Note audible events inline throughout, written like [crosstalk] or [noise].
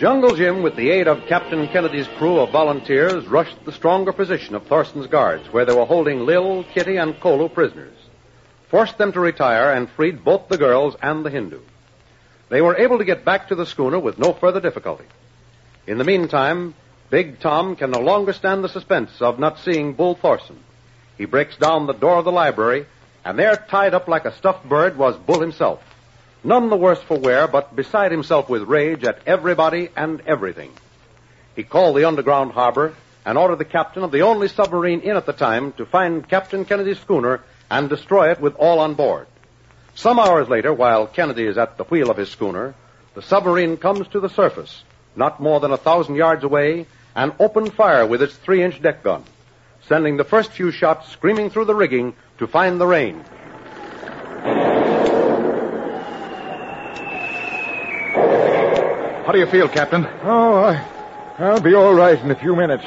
Jungle Jim, with the aid of Captain Kennedy's crew of volunteers, rushed the stronger position of Thorson's guards, where they were holding Lil, Kitty, and Kolu prisoners, forced them to retire, and freed both the girls and the Hindu. They were able to get back to the schooner with no further difficulty. In the meantime, Big Tom can no longer stand the suspense of not seeing Bull Thorson. He breaks down the door of the library, and there, tied up like a stuffed bird, was Bull himself. None the worse for wear, but beside himself with rage at everybody and everything. He called the underground harbor and ordered the captain of the only submarine in at the time to find Captain Kennedy's schooner and destroy it with all on board. Some hours later, while Kennedy is at the wheel of his schooner, the submarine comes to the surface, not more than a thousand yards away, and opened fire with its three inch deck gun, sending the first few shots screaming through the rigging to find the rain. How do you feel, Captain? Oh, I, I'll be all right in a few minutes.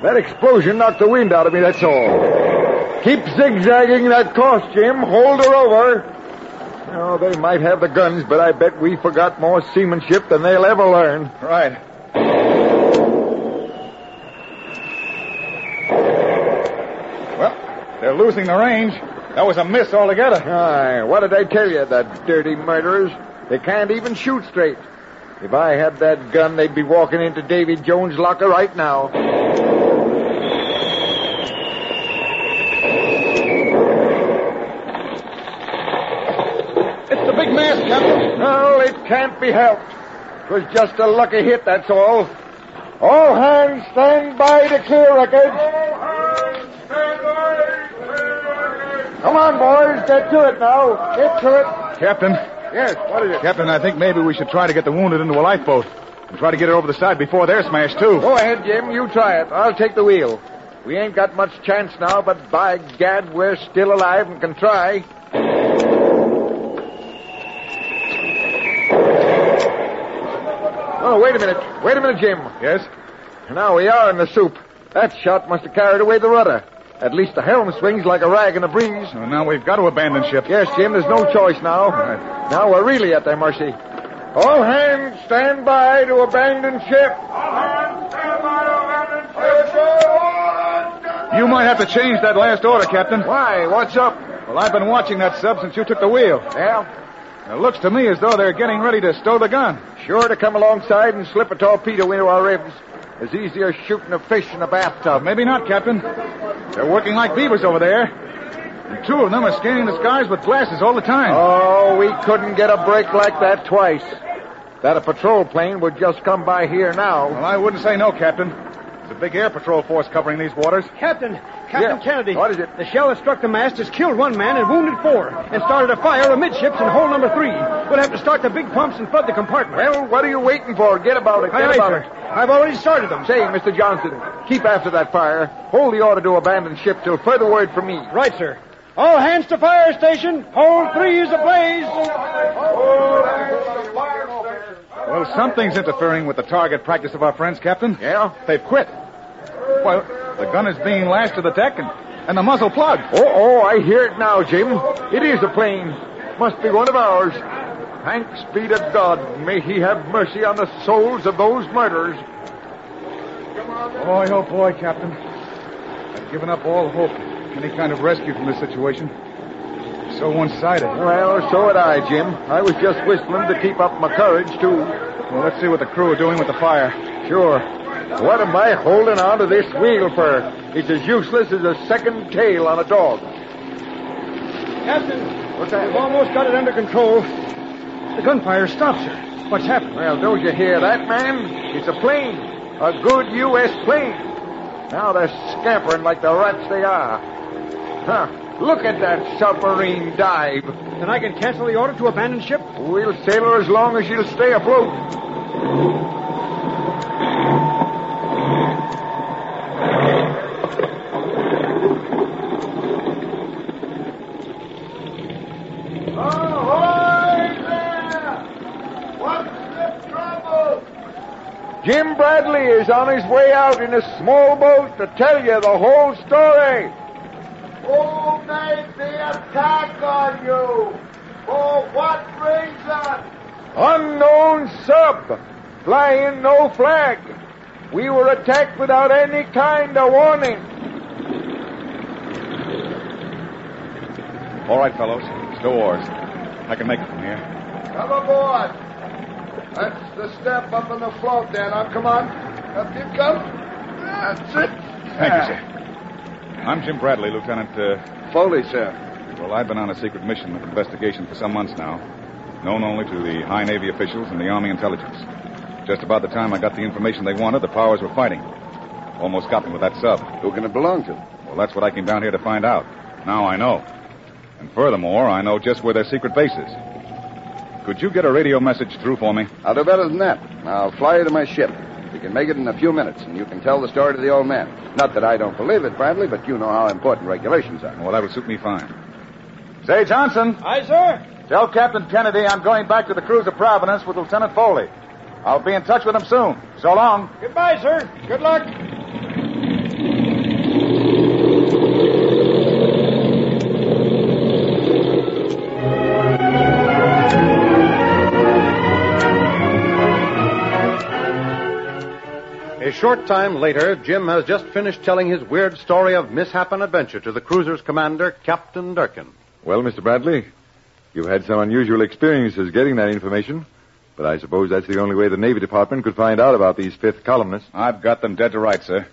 That explosion knocked the wind out of me, that's all. Keep zigzagging that course, Jim. Hold her over. Oh, they might have the guns, but I bet we forgot more seamanship than they'll ever learn. Right. Well, they're losing the range. That was a miss altogether. Aye, what did I tell you, that dirty murderers? They can't even shoot straight. If I had that gun, they'd be walking into Davy Jones' locker right now. It's the big mast, Captain. Well, it can't be helped. It was just a lucky hit, that's all. All hands stand by to clear wreckage. Come on, boys. Get to it now. Get to it. Captain. Yes, what is it? Captain, I think maybe we should try to get the wounded into a lifeboat and try to get it over the side before they're smashed, too. Go ahead, Jim. You try it. I'll take the wheel. We ain't got much chance now, but by gad, we're still alive and can try. Oh, wait a minute. Wait a minute, Jim. Yes? Now we are in the soup. That shot must have carried away the rudder. At least the helm swings like a rag in a breeze. So now we've got to abandon ship. Yes, Jim, there's no choice now. Right. Now we're really at their mercy. All hands stand by to abandon ship. All hands stand by to abandon ship. You might have to change that last order, Captain. Why? What's up? Well, I've been watching that sub since you took the wheel. Yeah, It looks to me as though they're getting ready to stow the gun. sure to come alongside and slip a torpedo into our ribs. As easy as shooting a fish in a bathtub. maybe not, Captain. They're working like beavers over there. And two of them are scanning the skies with glasses all the time. Oh, we couldn't get a break like that twice. That a patrol plane would just come by here now. Well, I wouldn't say no, Captain. There's a big air patrol force covering these waters. Captain, Captain Yeah. Kennedy. What is it? The shell that struck the mast has killed one man and wounded four, and started a fire amidships in hole number three. We'll have to start the big pumps and flood the compartment. Well, what are you waiting for? Get about it. Get aye, about it. I've already started them. Say, Mr. Johnson, keep after that fire. Hold the order to abandon ship till further word from me. Right, sir. All hands to fire station. Hold three is ablaze. Something's interfering with the target practice of our friends, Captain. Yeah? They've quit. Well, the gun is being lashed to the deck and, and the muzzle plugged. Oh, oh, I hear it now, Jim. It is a plane. Must be one of ours. Thanks be to God. May he have mercy on the souls of those murderers. Boy, oh boy, Captain. I've given up all hope of any kind of rescue from this situation. So one-sided. Well, so had I, Jim. I was just whistling to keep up my courage, too. Well, let's see what the crew are doing with the fire. Sure. What am I holding on to this wheel for? It's as useless as a second tail on a dog. Captain, What's that? we've almost got it under control. The gunfire stops, sir. What's happened? Well, don't you hear that, man? It's a plane. A good U.S. plane. Now they're scampering like the rats they are. Huh. Look at that submarine dive. Then I can cancel the order to abandon ship? We'll sail her as long as she'll stay afloat. Ahoy there! What's the trouble? Jim Bradley is on his way out in a small boat to tell you the whole story. Who made the attack on you? For what reason? Unknown sub, flying no flag. We were attacked without any kind of warning. All right, fellows. Stow oars. I can make it from here. Come aboard. That's the step up in the float there. Now, come on. Up you come. That's it. Thank you, sir. I'm Jim Bradley, Lieutenant. Uh... Foley, sir. Well, I've been on a secret mission of investigation for some months now, known only to the high Navy officials and the Army intelligence. Just about the time I got the information they wanted, the powers were fighting. Almost got me with that sub. Who can it belong to? Well, that's what I came down here to find out. Now I know. And furthermore, I know just where their secret base is. Could you get a radio message through for me? I'll do better than that. I'll fly you to my ship. We can make it in a few minutes, and you can tell the story to the old man. Not that I don't believe it, Bradley, but you know how important regulations are. Well, that'll suit me fine. Say, Johnson. Aye, sir. Tell Captain Kennedy I'm going back to the cruiser Providence with Lieutenant Foley. I'll be in touch with him soon. So long. Goodbye, sir. Good luck. Short time later, Jim has just finished telling his weird story of mishap and adventure to the cruiser's commander, Captain Durkin. Well, Mr. Bradley, you've had some unusual experiences getting that information, but I suppose that's the only way the Navy Department could find out about these fifth columnists. I've got them dead to rights, sir.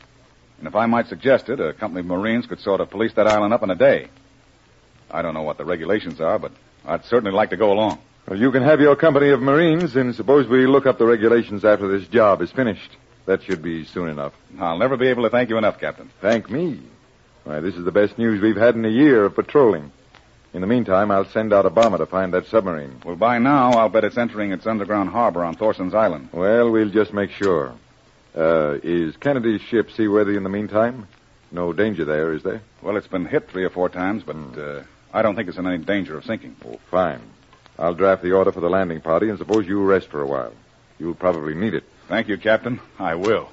And if I might suggest it, a company of Marines could sort of police that island up in a day. I don't know what the regulations are, but I'd certainly like to go along. Well, you can have your company of Marines, and suppose we look up the regulations after this job is finished. That should be soon enough. I'll never be able to thank you enough, Captain. Thank me. Why, this is the best news we've had in a year of patrolling. In the meantime, I'll send out a bomber to find that submarine. Well, by now, I'll bet it's entering its underground harbor on Thorson's Island. Well, we'll just make sure. Uh, is Kennedy's ship seaworthy in the meantime? No danger there, is there? Well, it's been hit three or four times, but uh, I don't think it's in any danger of sinking. Oh, fine. I'll draft the order for the landing party, and suppose you rest for a while. You'll probably need it. Thank you, Captain. I will.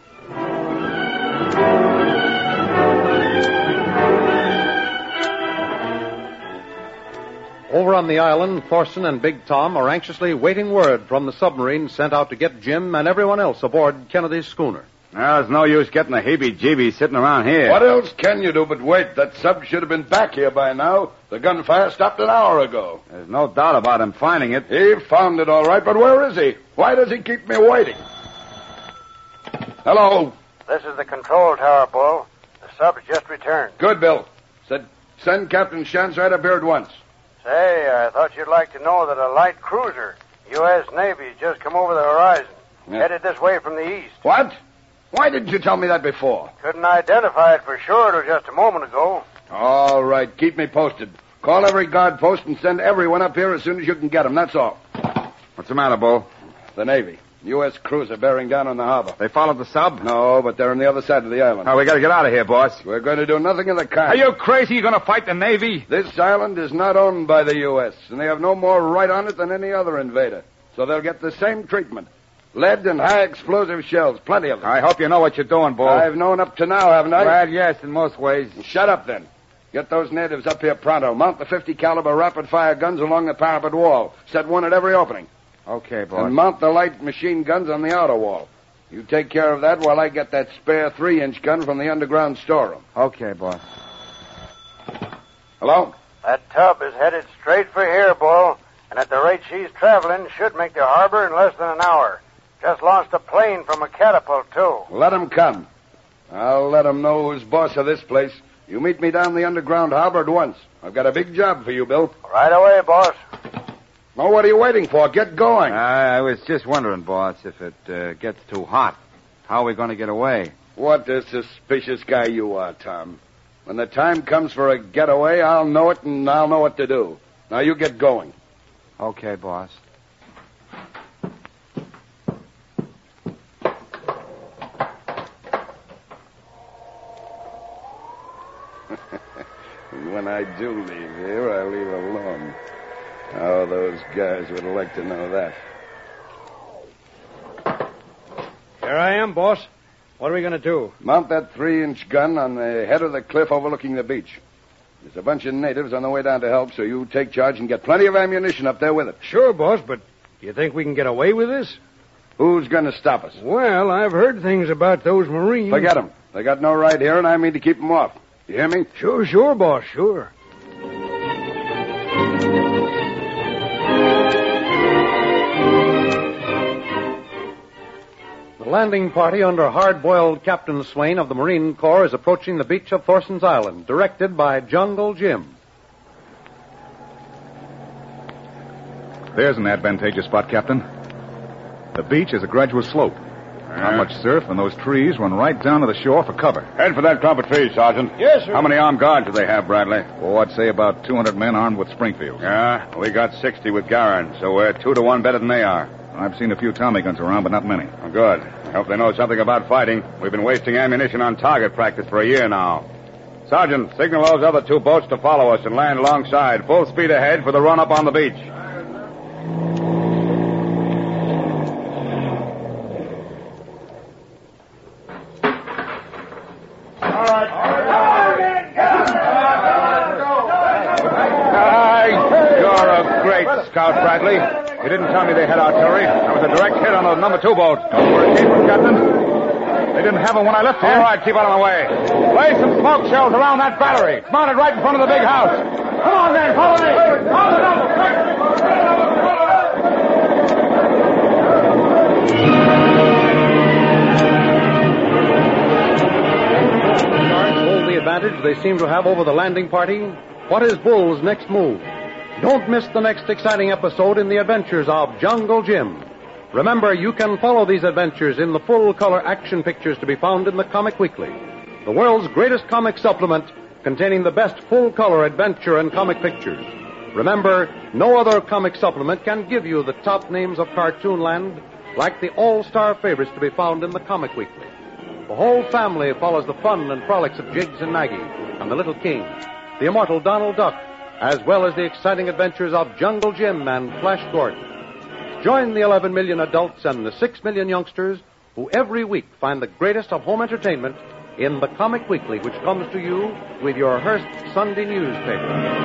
Over on the island, Thorson and Big Tom are anxiously waiting word from the submarine sent out to get Jim and everyone else aboard Kennedy's schooner. Now, there's no use getting a heebie-jeebie sitting around here. What else can you do but wait? That sub should have been back here by now. The gunfire stopped an hour ago. There's no doubt about him finding it. He found it all right, but where is he? Why does he keep me waiting? Hello. This is the control tower, Bull. The sub's just returned. Good, Bill. Said send Captain Shantz right up here at once. Say, I thought you'd like to know that a light cruiser, U.S. Navy, just come over the horizon, Yeah. headed this way from the east. What? Why didn't you tell me that before? Couldn't identify it for sure till just a moment ago. All right, keep me posted. Call every guard post and send everyone up here as soon as you can get them. That's all. What's the matter, Bull? The Navy. U.S. cruiser bearing down on the harbor. They followed the sub? No, but they're on the other side of the island. Oh, we gotta get out of here, boss. We're going to do nothing of the kind. Are you crazy? You're gonna fight the Navy? This island is not owned by the U.S., and they have no more right on it than any other invader. So they'll get the same treatment. Lead and high explosive shells, plenty of them. I hope you know what you're doing, Bull. I've known up to now, haven't I? Well, yes, in most ways. Shut up then. Get those natives up here pronto. Mount the 50 caliber rapid fire guns along the parapet wall. Set one at every opening. Okay, boss. And mount the light machine guns on the outer wall. You take care of that while I get that spare three inch gun from the underground storeroom. Okay, boss. Hello? That tub is headed straight for here, Bull, and at the rate she's traveling, should make the harbor in less than an hour. Just launched a plane from a catapult, too. Let 'em come. I'll let 'em know who's boss of this place. You meet me down the underground harbor at once. I've got a big job for you, Bill. Right away, boss. Now, what are you waiting for? Get going. I was just wondering, boss, if it uh, gets too hot, how are we going to get away? What a suspicious guy you are, Tom. When the time comes for a getaway, I'll know it and I'll know what to do. Now, you get going. Okay, boss. [laughs] When I do leave here, I leave alone. How those guys would like to know that. Here I am, boss. What are we going to do? Mount that three inch gun on the head of the cliff overlooking the beach. There's a bunch of natives on the way down to help, so you take charge and get plenty of ammunition up there with it. Sure, boss, but do you think we can get away with this? Who's going to stop us? Well, I've heard things about those Marines. Forget 'em. They got no right here, and I mean to keep 'em off. You hear me? Sure, sure, boss, sure. Landing party under hard-boiled Captain Swain of the Marine Corps is approaching the beach of Thorson's Island, directed by Jungle Jim. There's an advantageous spot, Captain. The beach is a gradual slope. Not much surf, and those trees run right down to the shore for cover. Head for that clump of trees, Sergeant. Yes, sir. How many armed guards do they have, Bradley? Oh, I'd say about 200 men armed with Springfields. Yeah, we got 60 with Garand, so we're two to one better than they are. I've seen a few Tommy guns around, but not many. Oh, good. Hope they know something about fighting. We've been wasting ammunition on target practice for a year now. Sergeant, signal those other two boats to follow us and land alongside. Full speed ahead for the run up on the beach. Hey, you're a great scout, Bradley. You didn't tell me they had artillery. That was a direct hit on the number two boat. Don't worry, Captain. Captain. They didn't have them when I left here. All right, keep out of my way. Lay some smoke shells around that battery. It's mounted right in front of the big house. Come on, then. Follow me. On the double. hold the advantage they seem to have over the landing party. What is Bull's next move? Don't miss the next exciting episode in the adventures of Jungle Jim. Remember, you can follow these adventures in the full color action pictures to be found in the Comic Weekly, the world's greatest comic supplement containing the best full color adventure and comic pictures. Remember, no other comic supplement can give you the top names of Cartoonland like the all star favorites to be found in the Comic Weekly. The whole family follows the fun and frolics of Jiggs and Maggie and the Little King, the immortal Donald Duck, as well as the exciting adventures of Jungle Jim and Flash Gordon. Join the 11 million adults and the 6 million youngsters who every week find the greatest of home entertainment in the Comic Weekly, which comes to you with your Hearst Sunday newspaper.